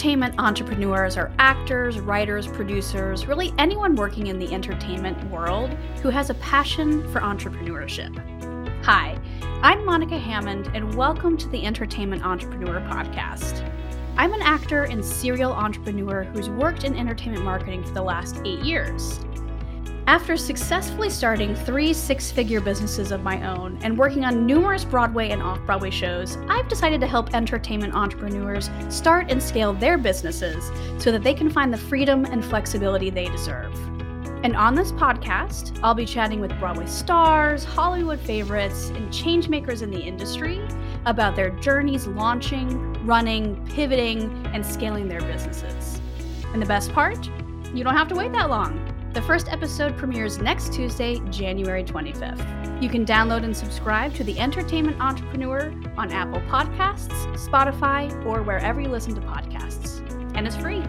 Entertainment entrepreneurs are actors, writers, producers, really anyone working in the entertainment world who has a passion for entrepreneurship. Hi, I'm Monica Hammond, and welcome to the Entertainment Entrepreneur Podcast. I'm an actor and serial entrepreneur who's worked in entertainment marketing for the last eight years. After successfully starting three six figure businesses of my own and working on numerous Broadway and off Broadway shows, I've decided to help entertainment entrepreneurs start and scale their businesses so that they can find the freedom and flexibility they deserve. And on this podcast, I'll be chatting with Broadway stars, Hollywood favorites, and changemakers in the industry about their journeys launching, running, pivoting, and scaling their businesses. And the best part? You don't have to wait that long. The first episode premieres next Tuesday, January 25th. You can download and subscribe to The Entertainment Entrepreneur on Apple Podcasts, Spotify, or wherever you listen to podcasts. And it's free.